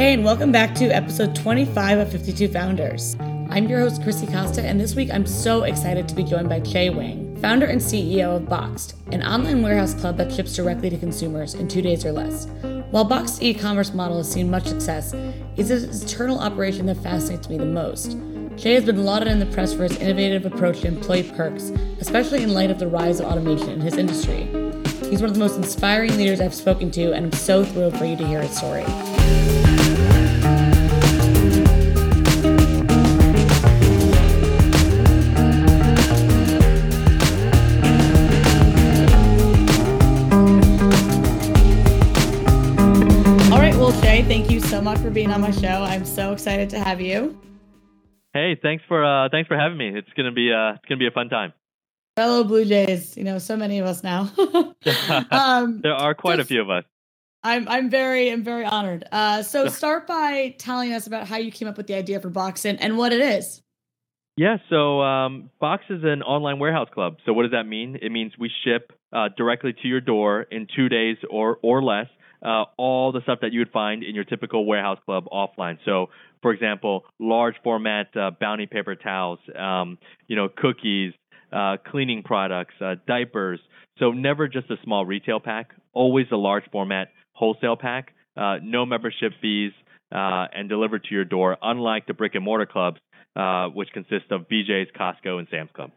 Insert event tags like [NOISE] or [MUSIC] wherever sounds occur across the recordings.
Hey, and welcome back to episode 25 of 52 Founders. I'm your host, Chrissy Costa, and this week I'm so excited to be joined by Chieh Huang, founder and CEO of Boxed, an online warehouse club that ships directly to consumers in two days or less. While Boxed's e commerce model has seen much success, it's its internal operation that fascinates me the most. Jay has been lauded in the press for his innovative approach to employee perks, especially in light of the rise of automation in his industry. He's one of the most inspiring leaders I've spoken to, and I'm so thrilled for you to hear his story. Thank you so much for being on my show. I'm so excited to have you. Hey, thanks for uh, thanks for having me. It's gonna be uh, it's gonna be a fun time. Fellow Blue Jays, you know, so many of us now. [LAUGHS] [LAUGHS] um, there are quite just, a few of us. I'm I'm very I'm very honored. Uh, so start by telling us about how you came up with the idea for Box and, and what it is. Yeah, so um, Box is an online warehouse club. So what does that mean? It means we ship uh, directly to your door in two days or or less uh, all the stuff that you would find in your typical warehouse club offline. So, for example, large format uh, bounty paper towels, um, you know, cookies, uh, cleaning products, uh, diapers. So never just a small retail pack, always a large format wholesale pack, uh, no membership fees, uh, and delivered to your door. Unlike the brick and mortar clubs, which consist of BJ's, Costco, and Sam's Club.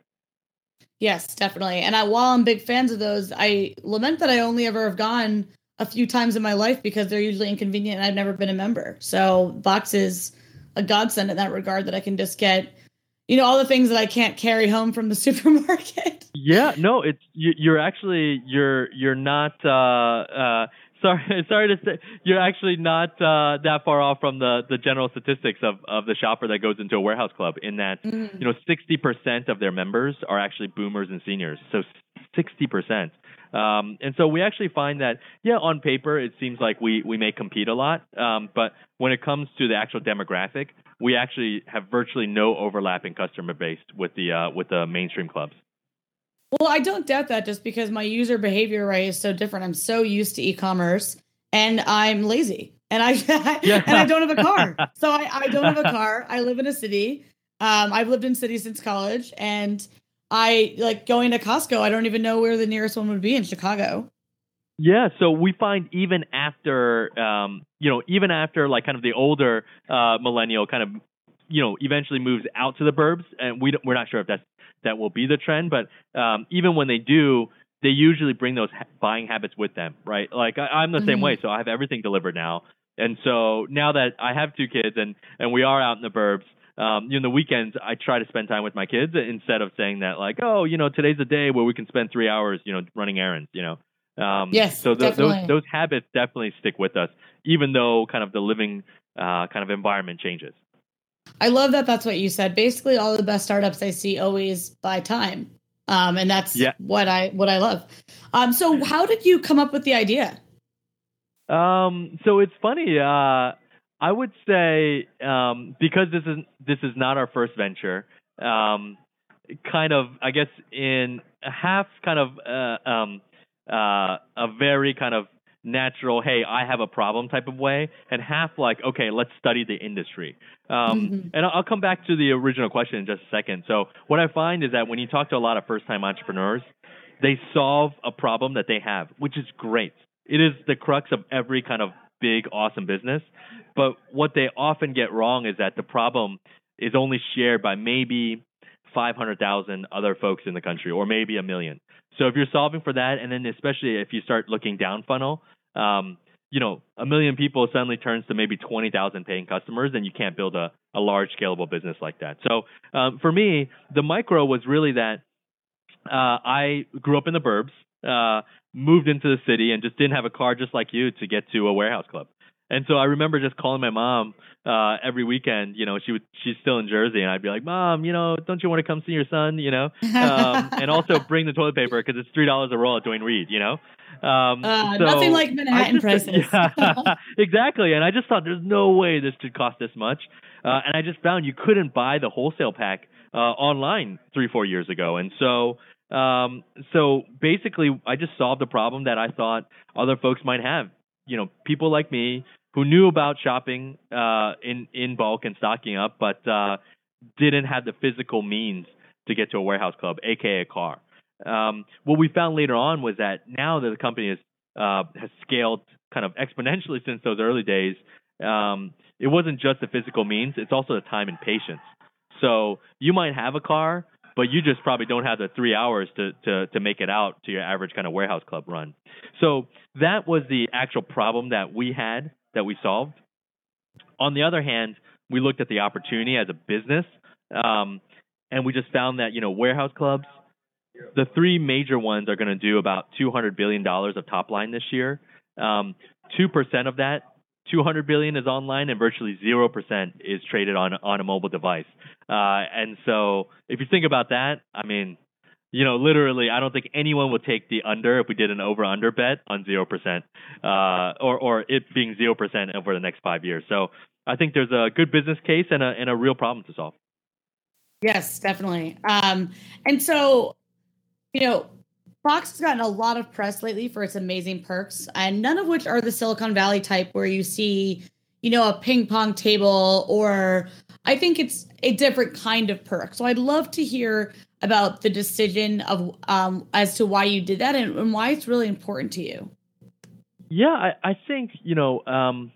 Yes, definitely. And I, while I'm big fans of those, I lament that I only ever have gone a few times in my life because they're usually inconvenient and I've never been a member. So Box is a godsend in that regard that I can just get, you know, all the things that I can't carry home from the [LAUGHS] supermarket. Yeah, no, it's you, are actually you're you're not uh uh sorry [LAUGHS] sorry to say you're actually not uh that far off from the the general statistics of of the shopper that goes into a warehouse club in that mm-hmm. you know 60% of their members are actually boomers and seniors. So 60%. Um, and so we actually find that, yeah, on paper, it seems like we, we may compete a lot. Um, but when it comes to the actual demographic, we actually have virtually no overlapping customer base with the, uh, with the mainstream clubs. Well, I don't doubt that just because my user behavior right is so different. I'm so used to e-commerce and I'm lazy and I [LAUGHS] and I don't have a car. So I, I don't have a car. I live in a city. Um, I've lived in cities since college and I like going to Costco. I don't even know where the nearest one would be in Chicago. Yeah, so we find even after, um, you know, even after like kind of the older uh, millennial kind of, you know, eventually moves out to the burbs, and we we're not sure if that's that will be the trend, but um, even when they do, they usually bring those ha- buying habits with them, right? Like I, am the mm-hmm. same way, so I have everything delivered now, and so now that I have two kids and and we are out in the burbs, um, you know, the weekends I try to spend time with my kids instead of saying that like, oh, you know, today's a day where we can spend three hours, you know, running errands, you know. Um, yes. So th- those those habits definitely stick with us, even though kind of the living uh, kind of environment changes. I love that. That's what you said. Basically, all the best startups I see always buy time, um, and that's yeah. what I what I love. Um, so, how did you come up with the idea? Um, so it's funny. Uh, I would say um, because this is this is not our first venture. Um, kind of, I guess, in a half kind of uh, um, uh, a very kind of natural, hey, I have a problem type of way, and half like, okay, let's study the industry. Um, mm-hmm. And I'll come back to the original question in just a second. So what I find is that when you talk to a lot of first-time entrepreneurs, they solve a problem that they have, which is great. It is the crux of every kind of big, awesome business. But what they often get wrong is that the problem is only shared by maybe 500,000 other folks in the country, or maybe a million. So if you're solving for that, and then especially if you start looking down funnel, um, you know, a million people suddenly turns to maybe 20,000 paying customers, and you can't build a, a large scalable business like that. So um, for me, the micro was really that uh, I grew up in the burbs, uh, moved into the city, and just didn't have a car just like you to get to a warehouse club. And so I remember just calling my mom uh every weekend, you know, she would she's still in Jersey and I'd be like, "Mom, you know, don't you want to come see your son, you know?" Um [LAUGHS] and also bring the toilet paper cuz it's $3 a roll at Duane Reade, you know? Um uh, so nothing like Manhattan just, prices. [LAUGHS] Yeah, exactly. And I just thought there's no way this should cost this much. Uh and I just found you couldn't buy the wholesale pack uh online 3 4 years ago. And so um, so basically, I just solved a problem that I thought other folks might have. You know, people like me who knew about shopping uh, in in bulk and stocking up, but uh, didn't have the physical means to get to a warehouse club, aka a car. Um, what we found later on was that now that the company has uh, has scaled kind of exponentially since those early days, um, it wasn't just the physical means; it's also the time and patience. So you might have a car, but you just probably don't have the three hours to to to make it out to your average kind of warehouse club run. So that was the actual problem that we had that we solved. On the other hand, we looked at the opportunity as a business, um, and we just found that you know warehouse clubs, the three major ones are going to do about 200 billion dollars of top line this year. Um, two percent of that 200 billion is online and virtually 0% is traded on on a mobile device. Uh, and so if you think about that, I mean, you know, literally, I don't think anyone would take the under if we did an over under bet on 0%, uh, or, or it being 0% over the next five years. So I think there's a good business case and a, and a real problem to solve. Yes, definitely. Um, and so, you know, Boxed has gotten a lot of press lately for its amazing perks, and none of which are the Silicon Valley type where you see, you know, a ping pong table or I think it's a different kind of perk. So I'd love to hear about the decision of um, as to why you did that and, and why it's really important to you. Yeah, I, I think you know, um,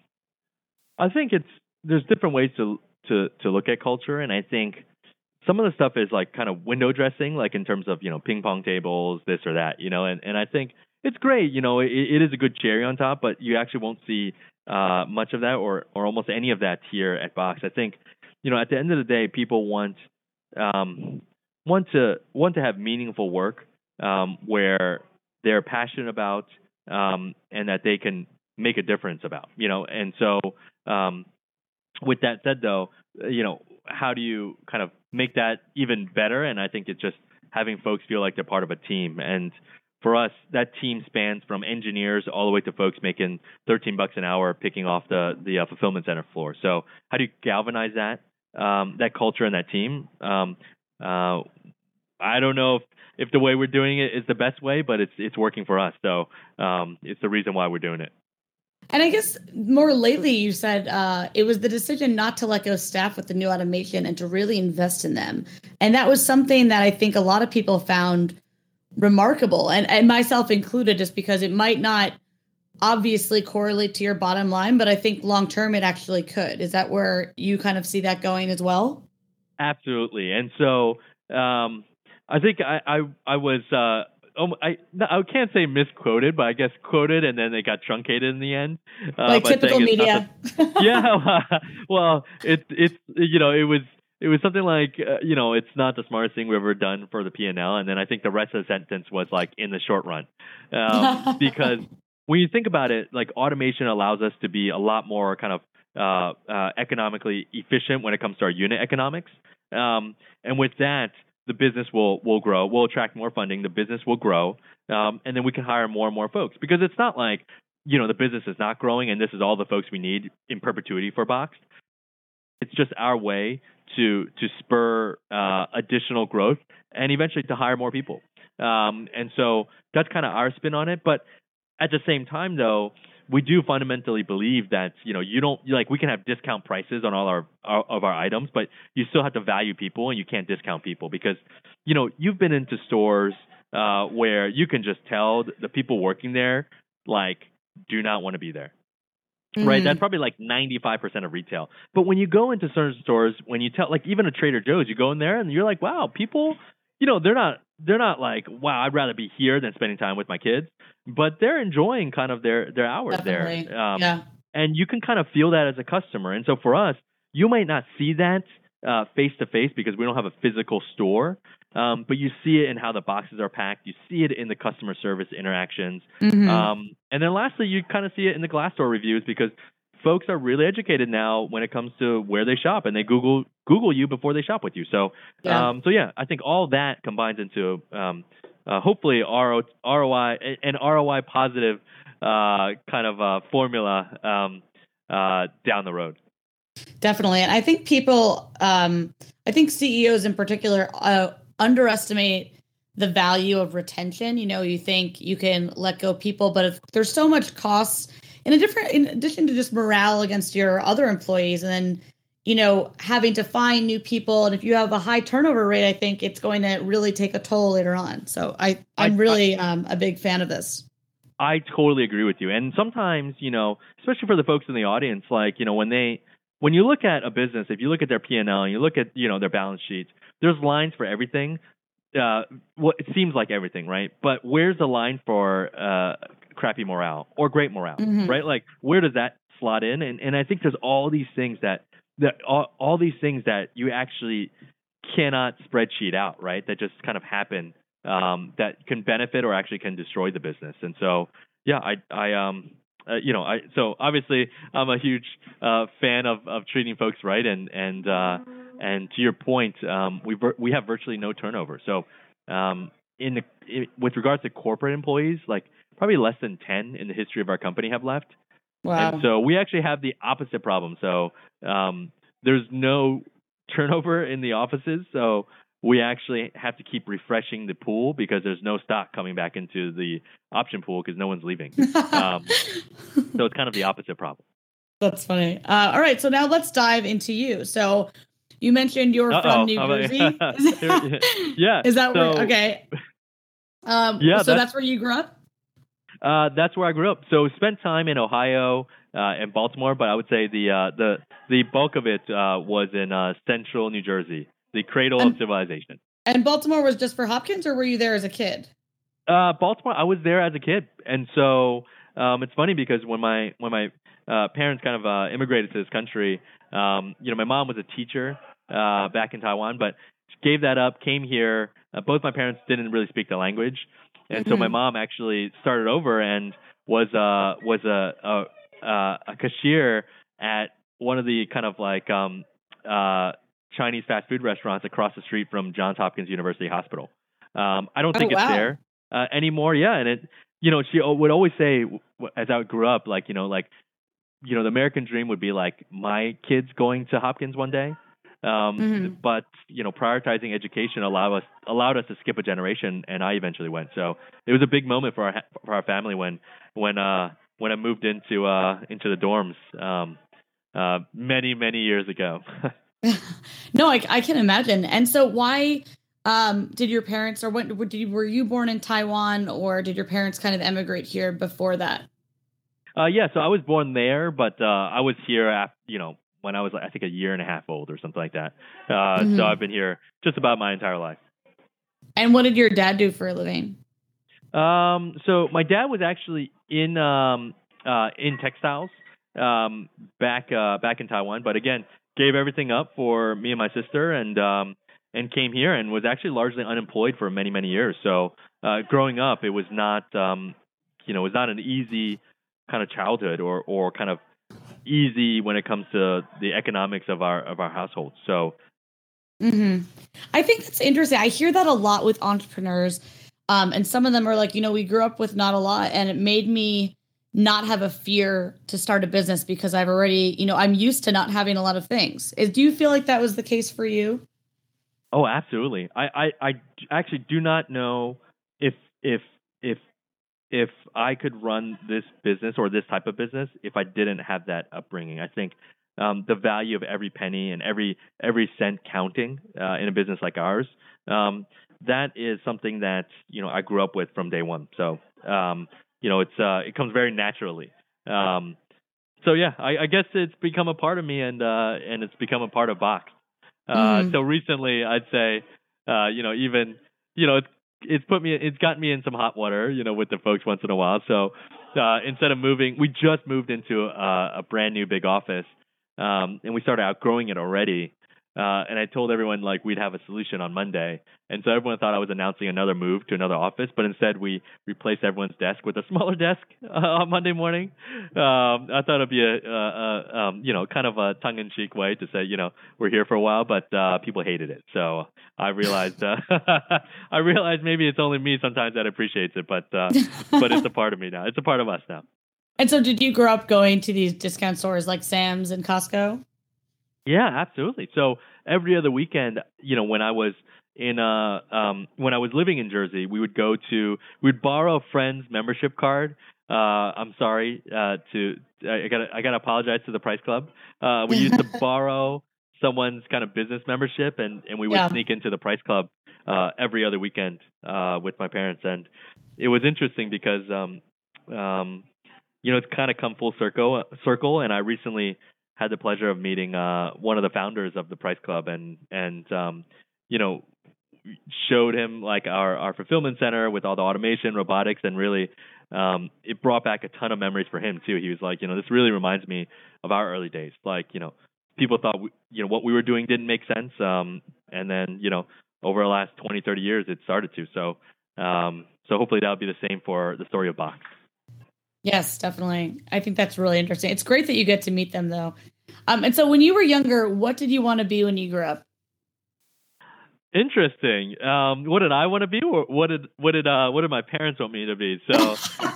I think it's there's different ways to to to look at culture, and I think some of the stuff is like kind of window dressing, like in terms of you know ping pong tables, this or that, you know, and and I think it's great, you know, it, it is a good cherry on top, but you actually won't see uh, much of that or or almost any of that here at Box. I think, you know, at the end of the day, people want um, want to want to have meaningful work um, where they're passionate about um, and that they can make a difference about, you know, and so um, with that said, though, you know, how do you kind of make that even better? And I think it's just having folks feel like they're part of a team. And for us, that team spans from engineers all the way to folks making 13 bucks an hour picking off the the uh, fulfillment center floor. So how do you galvanize that um, that culture and that team? Um, uh, I don't know if, if the way we're doing it is the best way, but it's it's working for us. So um, it's the reason why we're doing it. And I guess more lately, you said uh, it was the decision not to let go staff with the new automation and to really invest in them. And that was something that I think a lot of people found remarkable, and, and myself included, just because it might not obviously correlate to your bottom line, but I think long term it actually could. Is that where you kind of see that going as well? Absolutely. And so um, I think I, I, I was. Uh, um, I I can't say misquoted, but I guess quoted, and then it got truncated in the end. Uh, like typical media. The, [LAUGHS] yeah, well, [LAUGHS] it's it's you know it was it was something like uh, you know it's not the smartest thing we've ever done for the P and L, and then I think the rest of the sentence was like in the short run, um, [LAUGHS] because when you think about it, like automation allows us to be a lot more kind of uh, uh, economically efficient when it comes to our unit economics, um, and with that the business will will grow. We'll attract more funding. The business will grow, um, and then we can hire more and more folks. Because it's not like you know the business is not growing, and this is all the folks we need in perpetuity for Boxed. It's just our way to to spur uh, additional growth and eventually to hire more people. Um, and so that's kind of our spin on it. But at the same time, though, we do fundamentally believe that you know you don't like we can have discount prices on all our, our, of our items, but you still have to value people and you can't discount people because you know you've been into stores uh, where you can just tell the people working there like do not want to be there. Mm-hmm. Right, that's probably like 95% of retail. But when you go into certain stores, when you tell, like even a Trader Joe's, you go in there and you're like, wow, people, you know, they're not they're not like, wow, I'd rather be here than spending time with my kids, but they're enjoying kind of their their hours Definitely. there. Um, yeah. And you can kind of feel that as a customer. And so for us, you might not see that face to face because we don't have a physical store, um, but you see it in how the boxes are packed. You see it in the customer service interactions. Mm-hmm. Um, and then lastly, you kind of see it in the Glassdoor reviews because folks are really educated now when it comes to where they shop and they Google Google you before they shop with you. So, yeah. Um, so yeah, I think all that combines into um, uh, hopefully RO, ROI an ROI positive uh, kind of uh, formula um, uh, down the road. Definitely, and I think people, um, I think CEOs in particular, uh, underestimate the value of retention. You know, you think you can let go people, but if there's so much costs in a different in addition to just morale against your other employees and then you know having to find new people. And if you have a high turnover rate i think it's going to really take a toll later on. So i i'm really I, um, a big fan of this. I totally agree with you. And sometimes you know especially for the folks in the audience like you know when they when you look at a business if you look at their p&l and you look at you know their balance sheets there's lines for everything. Uh, what it seems like everything, right? But where's the line for uh, crappy morale or great morale, mm-hmm. right? Like where does that slot in? And and I think there's all these things that that all, all these things that you actually cannot spreadsheet out, right? That just kind of happen um, that can benefit or actually can destroy the business. And so yeah, I I um uh, you know, I so obviously I'm a huge uh, fan of, of treating folks right, and and uh, and to your point, um, we we have virtually no turnover. So um, in the in, with regards to corporate employees, like probably less than ten in the history of our company have left. Wow. And so we actually have the opposite problem. So um, there's no turnover in the offices. So we actually have to keep refreshing the pool because there's no stock coming back into the option pool because no one's leaving. [LAUGHS] um, so it's kind of the opposite problem. That's funny. Uh, all right, so now let's dive into you. So you mentioned you're Uh-oh. from New Jersey. [LAUGHS] yeah. [LAUGHS] Is that so, where? Okay. Um, yeah. So that's, that's, where you grew up. Uh, that's where I grew up. So spent time in Ohio uh, and Baltimore, but I would say the uh, the the bulk of it uh, was in uh, central New Jersey the cradle and, of civilization. And Baltimore was just for Hopkins, or were you there as a kid? Uh, Baltimore, I was there as a kid, and so um, it's funny because when my when my uh, parents kind of uh, immigrated to this country, um, you know, my mom was a teacher uh, back in Taiwan, but gave that up, came here. Uh, both my parents didn't really speak the language, and mm-hmm. so my mm-hmm. mom actually started over and was uh was a a, a cashier at one of the kind of like um uh Chinese fast food restaurants across the street from Johns Hopkins University Hospital. Um, I don't oh, think it's there uh, anymore. Yeah, and it, you know, she would always say as I grew up, like you know, like you know, the American dream would be like my kids going to Hopkins one day. Um, mm-hmm. But you know, prioritizing education allowed us allowed us to skip a generation, and I eventually went. So it was a big moment for our for our family when when uh when I moved into uh into the dorms um uh many many years ago. [LAUGHS] no, I, I can imagine. And so, why um, did your parents, or what did you, were you born in Taiwan, or did your parents kind of emigrate here before that? Uh, yeah, so I was born there, but uh, I was here, after, you know, when I was, like I think, a year and a half old or something like that. Uh, mm-hmm. So I've been here just about my entire life. And what did your dad do for a living? Um, so my dad was actually in um, uh, in textiles um, back uh, back in Taiwan, but again, gave everything up for me and my sister and um and came here and was actually largely unemployed for many many years so uh growing up it was not um you know it was not an easy kind of childhood or or kind of easy when it comes to the economics of our of our households. so hmm i think that's interesting i hear that a lot with entrepreneurs um and some of them are like you know we grew up with not a lot and it made me not have a fear to start a business because I've already, you know, I'm used to not having a lot of things. Do you feel like that was the case for you? Oh, absolutely. I, I, I actually do not know if if if I could run this business or this type of business if I didn't have that upbringing. I think um, the value of every penny and every every cent counting uh, in a business like ours. Um, that is something that you know I grew up with from day one. So um, you know, it's uh, it comes very naturally. Um, so yeah, I, I guess it's become a part of me, and uh, and it's become a part of Box. Uh, mm-hmm. So recently, I'd say, uh, you know, even you know, it's it's put me, it's gotten me in some hot water, you know, with the folks once in a while. So uh, instead of moving, we just moved into a, a brand new big office, um, and we started outgrowing it already. Uh, and I told everyone like we'd have a solution on Monday, and so everyone thought I was announcing another move to another office, but instead we replaced everyone's desk with a smaller [LAUGHS] desk uh, on Monday morning. Um, I thought it'd be a, a, um, you know kind of a tongue-in-cheek way to say you know we're here for a while, but uh, people hated it. So I realized uh, [LAUGHS] I realized maybe it's only me sometimes that appreciates it, but uh, but it's a part of me now. It's a part of us now. And so, did you grow up going to these discount stores like Sam's and Costco? Yeah, absolutely. So every other weekend, you know, when I was in uh um when I was living in Jersey, we would go to we'd borrow a friend's membership card uh, I'm sorry uh, to I gotta I gotta apologize to the Price Club. Uh, we used to [LAUGHS] borrow someone's kind of business membership, and and we would Yeah. sneak into the Price Club uh, every other weekend uh, with my parents, and it was interesting because um, um, you know it's kind of come full circle circle, and I recently had the pleasure of meeting uh, one of the founders of the Price Club, and and um, you know showed him like our our fulfillment center with all the automation, robotics, and really um, it brought back a ton of memories for him too. He was like, you know, this really reminds me of our early days. Like, you know, people thought we, you know what we were doing didn't make sense, um, and then you know over the last 20, 30 years it started to. So um, so hopefully that'll be the same for the story of Box. Yes, definitely. I think that's really interesting. It's great that you get to meet them though. Um, and so when you were younger, what did you want to be when you grew up? Interesting. Um, what did I want to be, or what did what did uh what did my parents want me to be? So,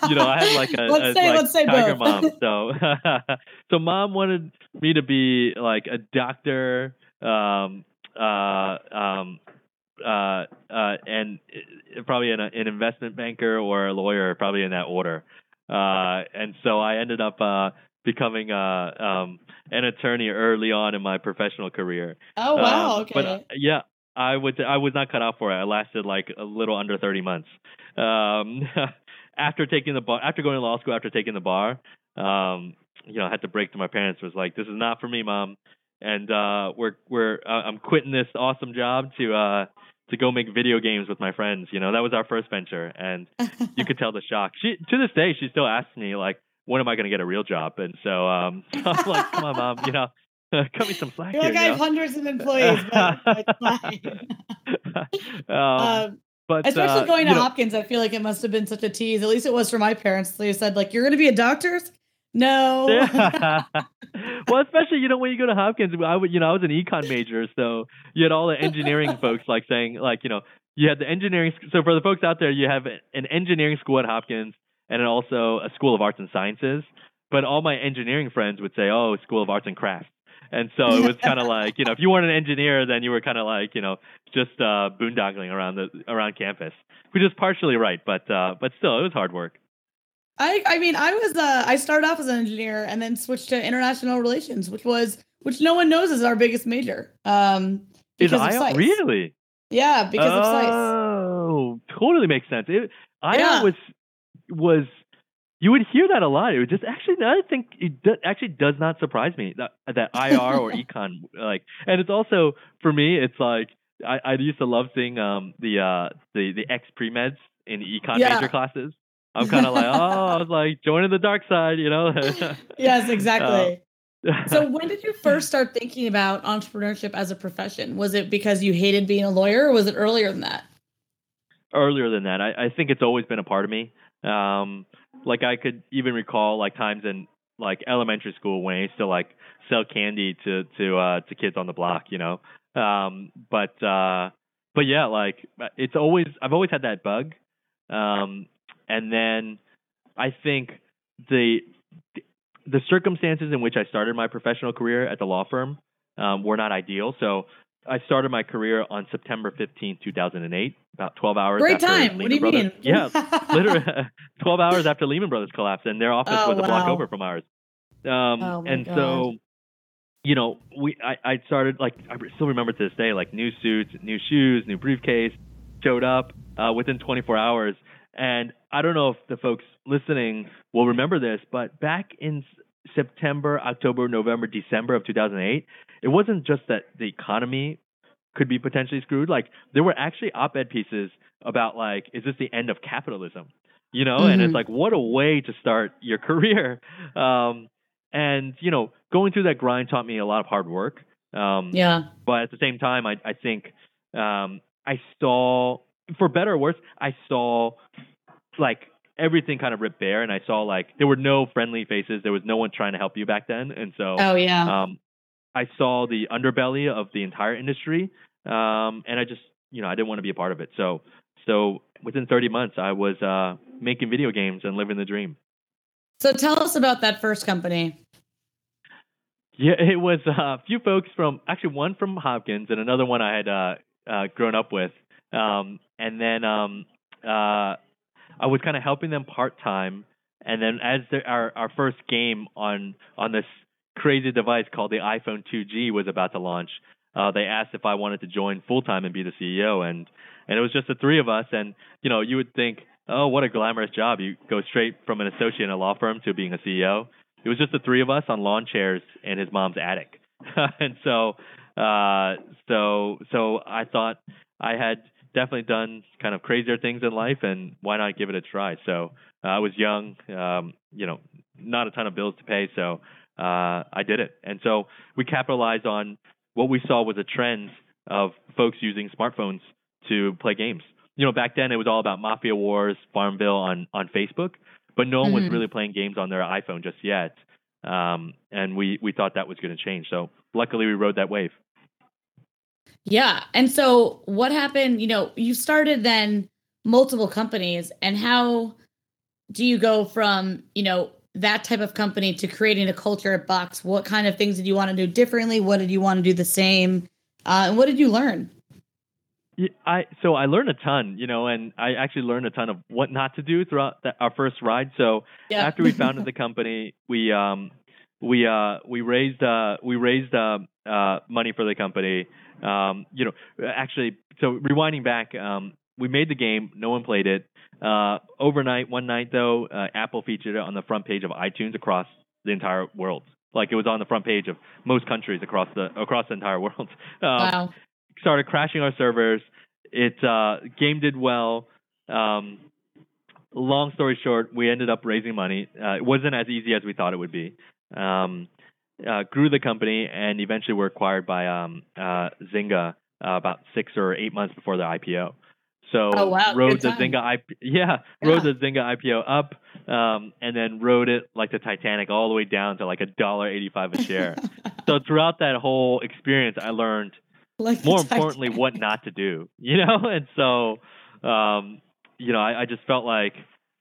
you know, I had like a, [LAUGHS] Let's a say- like let's say tiger both. mom. So, [LAUGHS] so mom wanted me to be like a doctor, um, uh, um, uh, uh, and uh, probably an, an investment banker or a lawyer, probably in that order. Uh, and so I ended up uh becoming uh um an attorney early on in my professional career. Oh wow, Um, okay. But uh, yeah, I would I was not cut out for it. I lasted like a little under 30 months. Um, [LAUGHS] after taking the bar, after going to law school, after taking the bar, um, you know, I had to break to my parents. Was like, this is not for me, mom, and uh, we're we're uh, I'm quitting this awesome job to uh to go make video games with my friends. You know, that was our first venture, and you could [LAUGHS] tell the shock. She to this day she still asks me like, when am I going to get a real job? And so um, [LAUGHS] so I'm like, come on, mom, you know, [LAUGHS] cut me some slack You're here. like I you have know? hundreds of employees, but it's fine. um, um, but especially uh, going to know, Hopkins, I feel like it must have been such a tease. At least it was for my parents. They said like, "You're going to be a doctor." No. Yeah. Well, especially you know when you go to Hopkins, I would you know I was an econ major, so you had all the engineering [LAUGHS] folks like saying like you know you had the engineering. So for the folks out there, you have an engineering school at Hopkins and also a school of arts and sciences. But all my engineering friends would say, "Oh, School of Arts and Crafts." And so it was kind of [LAUGHS] like, you know, if you weren't an engineer, then you were kind of like, you know, just uh, boondoggling around the around campus, which is partially right, but uh, but still, it was hard work. I I mean I was uh I started off as an engineer and then switched to international relations, which was which no one knows is our biggest major. Um Is I really? Yeah, because of SAIS. Oh, totally makes sense. It, I Yeah. was was you would hear that a lot. It would just actually I think it do, actually does not surprise me that that IR or [LAUGHS] econ like, and it's also for me it's like I, I used to love seeing um the uh the the ex pre meds in econ Yeah. major classes. I'm kind of like [LAUGHS] oh I was like joining the dark side, you know. [LAUGHS] Yes, exactly. Uh, so [LAUGHS] when did you first start thinking about entrepreneurship as a profession? Was it because you hated being a lawyer or was it earlier than that? earlier than that. I, I think it's always been a part of me. Um, like I could even recall like times in like elementary school when I used to like sell candy to to uh, to kids on the block, you know. Um, but uh, but yeah, like it's always I've always had that bug. Um, and then I think the the circumstances in which I started my professional career at the law firm um, were not ideal. So I started my career on September 15, 2008, about 12 hours Great after time. Lehman What do you Brothers. mean? Yeah, [LAUGHS] literally [LAUGHS] 12 hours after Lehman Brothers collapsed, and their office Oh, was a block over from ours. Um, Oh, and God. so, you know, we I, I started like I still remember to this day, like new suits, new shoes, new briefcase, showed up uh, within 24 hours. And I don't know if the folks listening will remember this, but back in September, October, November, December of 2008, it wasn't just that the economy could be potentially screwed. Like there were actually op-ed pieces about like, is this the end of capitalism? You know, and Mhm. it's like, what a way to start your [LAUGHS] career. Um, and you know, going through that grind taught me a lot of hard work. Um, yeah. but at the same time, I, I think um, I saw, for better or worse, I saw like everything kind of ripped bare, and I saw like there were no friendly faces. There was no one trying to help you back then, and so Oh yeah. um, I saw the underbelly of the entire industry, um, and I just, you know, I didn't want to be a part of it. So, so within 30 months, I was uh, making video games and living the dream. so tell us about that first company. Yeah, [LAUGHS] it was uh, a few folks from actually one from Hopkins and another one I had uh, uh, grown up with, um, and then um, uh, I was kind of helping them part time and then as the, our our first game on on this crazy device called the iPhone 2G was about to launch, uh, they asked if I wanted to join full time and be the CEO, and and it was just the three of us. And you know, you would think, oh, what a glamorous job! You go straight from an associate in a law firm to being a CEO. It was just the three of us on lawn chairs in his mom's attic, [LAUGHS] and so uh, so so I thought I had definitely done kind of crazier things in life, and why not give it a try? So uh, I was young, um, you know, not a ton of bills to pay, so uh, I did it. And so we capitalized on what we saw was a trend of folks using smartphones to play games. You know, back then it was all about Mafia Wars, Farmville on on Facebook, but no one mm-hmm. was really playing games on their iPhone just yet. Um, and we we thought that was going to change. So luckily we rode that wave. Yeah. And so what happened, you know, you started then multiple companies and how do you go from, you know, that type of company to creating a culture at Box? What kind of things did you want to do differently? What did you want to do the same? Uh, and what did you learn? Yeah, I so I learned a ton, you know, and I actually learned a ton of what not to do throughout the, our first ride. So yeah. after we founded the company, we um we uh we raised uh we raised uh, uh money for the company. Um, you know, actually, so rewinding back, um, we made the game. No one played it. Uh, overnight, one night though, uh, Apple featured it on the front page of iTunes across the entire world. Like it was on the front page of most countries across the across the entire [LAUGHS] world. Um, wow. Started crashing our servers. It uh, game did well. Um, long story short, we ended up raising money. Uh, it wasn't as easy as we thought it would be. Um, uh, grew the company and eventually were acquired by um, uh, Zynga uh, about six or eight months before the IPO. So oh, wow. rode Good the time. Zynga IP, yeah, yeah, rode the Zynga IPO up, um, and then rode it like the Titanic all the way down to like a dollar eighty-five a share. [LAUGHS] so throughout that whole experience, I learned like more importantly what not to do. [LAUGHS] You know, and so um, you know, I, I just felt like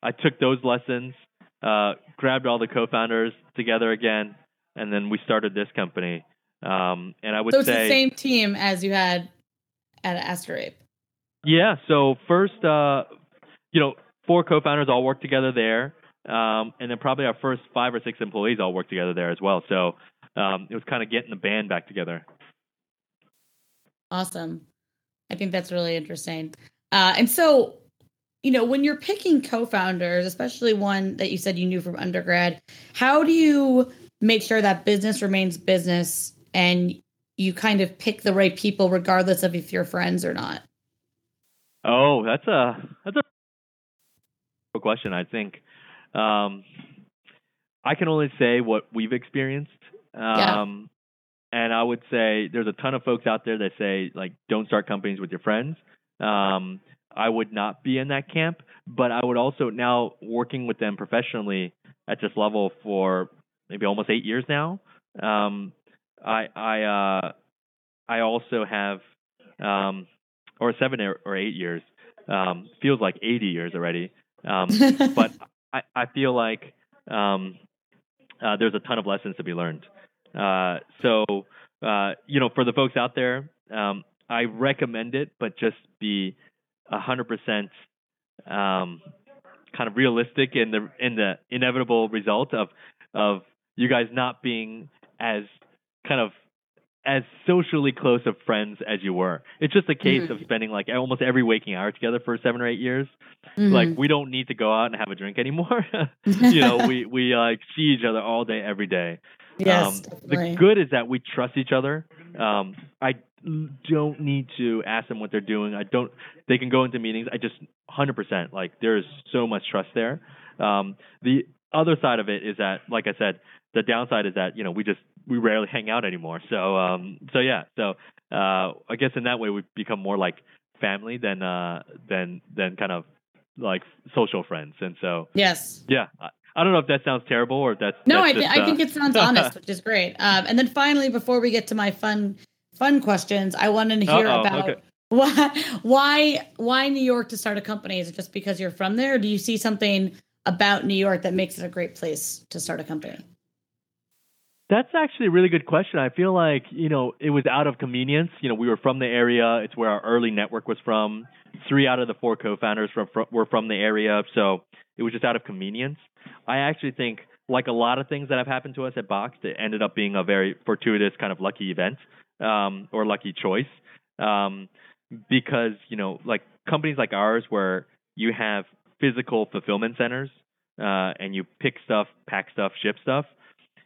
I took those lessons, uh, grabbed all the co-founders together again, and then we started this company. Um, and I would so it's say the same team as you had at Astro Ape. Yeah. So first, uh, you know, four co-founders all worked together there, um, and then probably our first five or six employees all worked together there as well. So um, it was kind of getting the band back together. Awesome. I think that's really interesting. Uh, and so, you know, when you're picking co-founders, especially one that you said you knew from undergrad, how do you make sure that business remains business and you kind of pick the right people regardless of if you're friends or not? Oh, that's a that's a question. I think um, I can only say what we've experienced. Um, yeah. And I would say there's a ton of folks out there that say like don't start companies with your friends. Um, I would not be in that camp, but I would also now working with them professionally at this level for maybe almost eight years now. Um, I I uh, I also have um, or seven or eight years. Um, feels like 80 years already. Um, [LAUGHS] but I, I feel like um, uh, there's a ton of lessons to be learned. Uh, so, uh, you know, for the folks out there, um, I recommend it, but just be 100% um, kind of realistic in the in the inevitable result of of you guys not being as kind of as socially close of friends as you were. It's just a case mm-hmm. of spending like almost every waking hour together for seven or eight years. Mm-hmm. Like we don't need to go out and have a drink anymore. [LAUGHS] you know, we we like see each other all day, every day. Yes, um, the good is that we trust each other. Um, I don't need to ask them what they're doing. I don't. They can go into meetings. I just 100% like there is so much trust there. Um, the other side of it is that, like I said, the downside is that you know we just we rarely hang out anymore. So um so yeah, so uh I guess in that way we become more like family than uh than than kind of like social friends. And so yes, yeah. I, I don't know if that sounds terrible or if that's no. That's I, just, I think uh, it sounds honest, [LAUGHS] which is great. Um, and then finally, before we get to my fun fun questions, I wanted to hear Uh-oh, about okay. why why why New York to start a company. Is it just because you're from there? Or do you see something about New York that makes it a great place to start a company? That's actually a really good question. I feel like, you know, it was out of convenience. You know, we were from the area. It's where our early network was from. Three out of the four co-founders from, were from the area. So It was just out of convenience. I actually think, like a lot of things that have happened to us at Boxed, it ended up being a very fortuitous kind of lucky event um, or lucky choice. Um, because you know, like companies like ours, where you have physical fulfillment centers uh, and you pick stuff, pack stuff, ship stuff.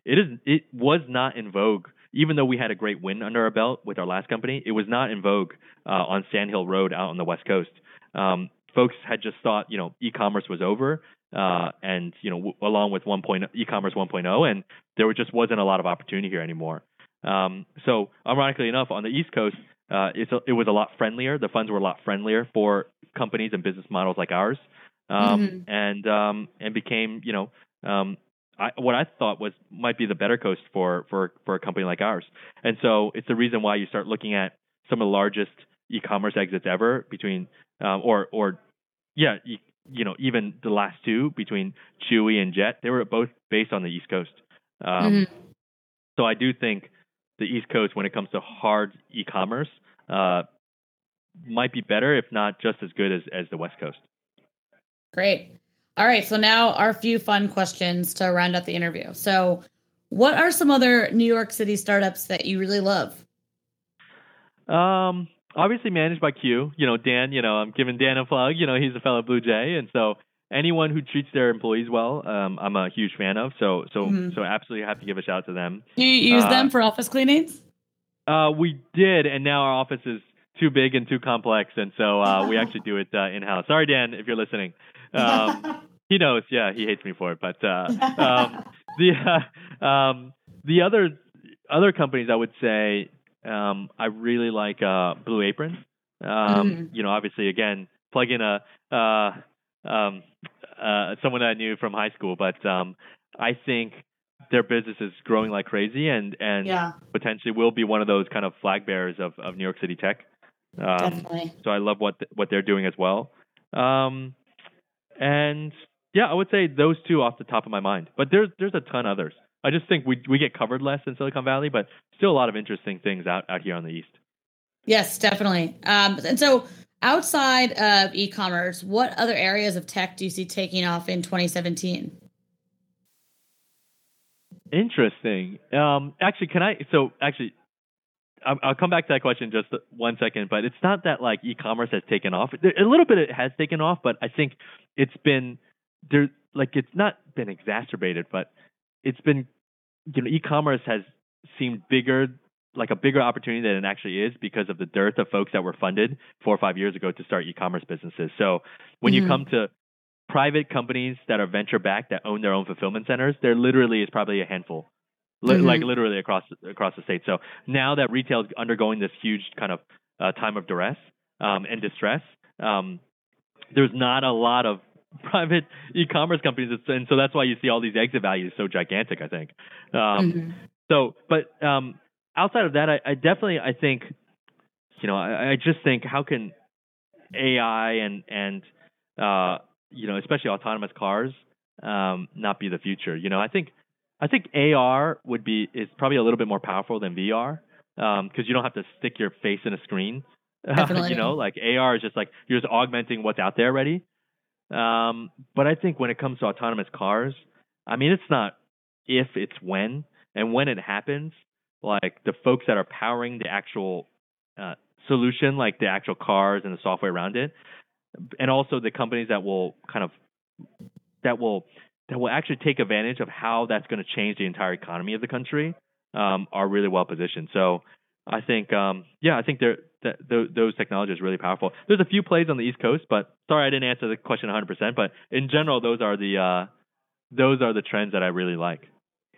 It is. It was not in vogue even though we had a great win under our belt with our last company, it was not in vogue uh, on Sandhill Road out on the West Coast. Um, folks had just thought, you know, e-commerce was over, uh, and you know, w- along with 1.0, e-commerce 1.0, and there just wasn't a lot of opportunity here anymore. Um, so, ironically enough, on the East Coast, uh, a, it was a lot friendlier. The funds were a lot friendlier for companies and business models like ours, um, mm-hmm. and um, and became, you know, um, I, what I thought was might be the better coast for for for a company like ours. And so it's the reason why you start looking at some of the largest e-commerce exits ever between um, or or yeah you, you, know even the last two between Chewy and Jet they were both based on the East Coast. Um, mm-hmm. So I do think the East Coast when it comes to hard e-commerce uh, might be better if not just as good as as the West Coast. Great. All right, so now our few fun questions to round out the interview. So, what are some other New York City startups that you really love? Um, obviously managed by Q. You know, Dan. You know, I'm giving Dan a plug. You know, he's a fellow Blue Jay, and so anyone who treats their employees well, um, I'm a huge fan of. So, so, mm-hmm. so absolutely have to give a shout out to them. Do you use uh, them for office cleanings? Uh, we did, and now our office is too big and too complex, and so uh, we actually do it uh, in house. Sorry, Dan, if you're listening. Um, [LAUGHS] he knows. Yeah, he hates me for it. But uh, um, the uh, um, the other other companies, I would say, um, I really like uh, Blue Apron. Um, mm-hmm. You know, obviously, again, plug in a uh, um, uh, someone I knew from high school, but um, I think their business is growing like crazy, and and yeah. potentially will be one of those kind of flag bearers of, of New York City tech. Um, Definitely. So I love what th- what they're doing as well. Um, and yeah, I would say those two off the top of my mind. But there's there's a ton others. I just think we we get covered less in Silicon Valley, but still a lot of interesting things out out here on the east. Yes, definitely. Um, and so outside of e-commerce, what other areas of tech do you see taking off in 2017? Interesting. Um, actually, can I? So actually, I'll come back to that question just one second, but it's not that like e-commerce has taken off. A little bit it has taken off, but I think it's been there. Like it's not been exacerbated, but it's been you know e-commerce has seemed bigger, like a bigger opportunity than it actually is because of the dearth of folks that were funded four or five years ago to start e-commerce businesses. So when mm-hmm. you come to private companies that are venture backed that own their own fulfillment centers, there literally is probably a handful li- mm-hmm. like literally across across the state. So now that retail is undergoing this huge kind of uh, time of duress um, and distress, um, there's not a lot of [LAUGHS] private e-commerce companies, and so that's why you see all these exit values so gigantic. I think. Um, mm-hmm. So, but um, outside of that, I, I, definitely I think, you know, I, I, just think how can AI and and uh, you know, especially autonomous cars, um, not be the future. You know, I think I think AR would be is probably a little bit more powerful than VR because um, you don't have to stick your face in a screen. [LAUGHS] you know, like AR is just like you're just augmenting what's out there already. Um, but I think when it comes to autonomous cars, I mean, it's not if, it's when. And when it happens, like the folks that are powering the actual uh, solution, like the actual cars and the software around it, and also the companies that will kind of that will that will actually take advantage of how that's going to change the entire economy of the country um, are really well positioned. So I think, um, yeah, I think they're, that, those technologies are really powerful. There's a few plays on the East Coast, but sorry I didn't answer the question 100%. But in general, those are the uh, those are the trends that I really like.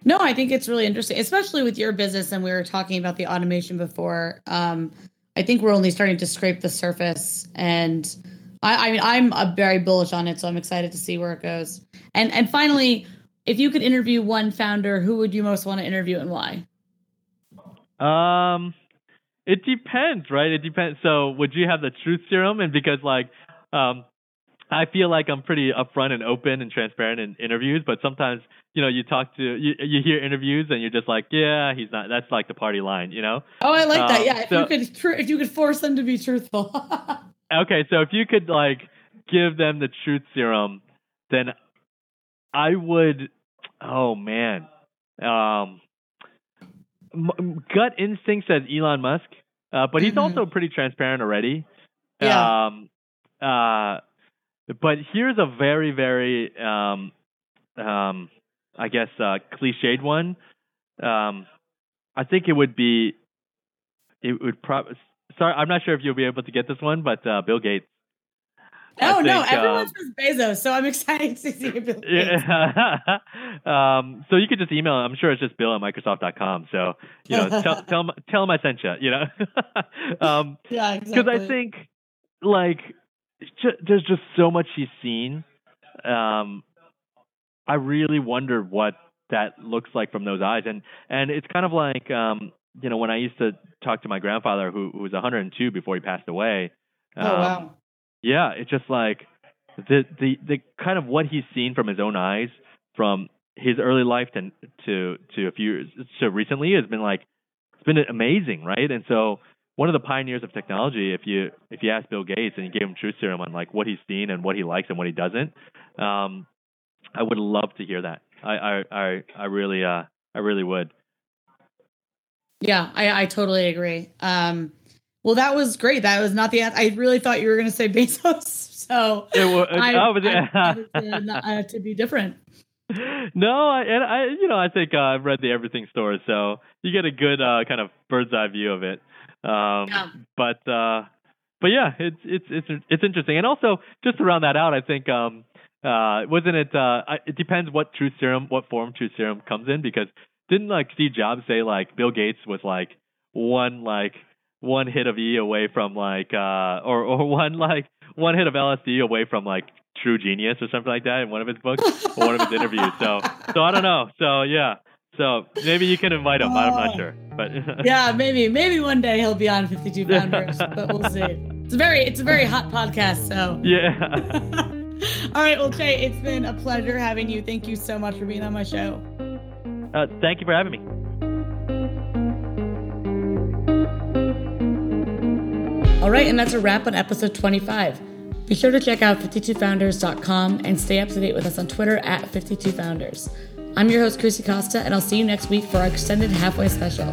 No, I think it's really interesting, especially with your business. And we were talking about the automation before. Um, I think we're only starting to scrape the surface, and I, I mean, I'm a very bullish on it, so I'm excited to see where it goes. And and finally, if you could interview one founder, who would you most want to interview and why? Um, it depends, right? It depends. So, would you have the truth serum? And because like, um, I feel like I'm pretty upfront and open and transparent in interviews, but sometimes you know you talk to you, you hear interviews and you're just like, yeah, he's not. That's like the party line, you know? Oh, I like um, that. Yeah, if so, you could tr- if you could force them to be truthful. [LAUGHS] okay, so if you could like give them the truth serum, then I would. Oh man. Um, gut instinct says Elon Musk, uh, but he's mm-hmm. also pretty transparent already. Yeah. Um, uh, but here's a very, very, um, um, I guess, uh, cliched one. Um, I think it would be, it would probably. Sorry, I'm not sure if you'll be able to get this one, but uh, Bill Gates. Oh no, everyone um, says Bezos, so I'm excited to see Bill Gates. Yeah. [LAUGHS] um, so you could just email. I'm sure it's just Bill at Microsoft.com. So you know, tell tell him tell him I sent you. You know. [LAUGHS] um, [LAUGHS] yeah, exactly. Because I think like there's just so much he's seen. Um, I really wonder what that looks like from those eyes, and and it's kind of like um, you know when I used to talk to my grandfather who, who was 102 before he passed away. Um, oh wow yeah, it's just like the the the kind of what he's seen from his own eyes from his early life to to to a few years so recently has been like it's been amazing, right? And so one of the pioneers of technology, if you if you ask Bill Gates and you gave him truth serum on like what he's seen and what he likes and what he doesn't, um, I would love to hear that. I I I, I really uh I really would. Yeah, I I totally agree. Um, well, that was great. That was not the. I really thought you were going to say [LAUGHS] Bezos. So it was, I, oh, I, I, uh, to be different. [LAUGHS] No, I, and I, you know, I think uh, I've read the Everything Store, so you get a good uh, kind of bird's eye view of it. Um, yeah. But, uh, but yeah, it's it's it's it's interesting, and also just to round that out, I think um, uh, wasn't it? Uh, it depends what True serum, what form True serum comes in, because didn't like Steve Jobs say like Bill Gates was like one like one hit of E away from like uh or or one like one hit of LSD away from like true genius or something like that in one of his books or one of his interviews. So so I don't know. So yeah. So maybe you can invite him. I'm not sure, but [LAUGHS] yeah, maybe maybe one day he'll be on 52 [LAUGHS] Founders, but we'll see. It's a very it's a very hot podcast. So yeah. [LAUGHS] All right, well, Jay, it's been a pleasure having you. Thank you so much for being on my show. Uh, thank you for having me. All right, and that's a wrap on episode 25. Be sure to check out 52founders.com and stay up to date with us on Twitter at 52founders. I'm your host, Chrissy Costa, and I'll see you next week for our extended halfway special.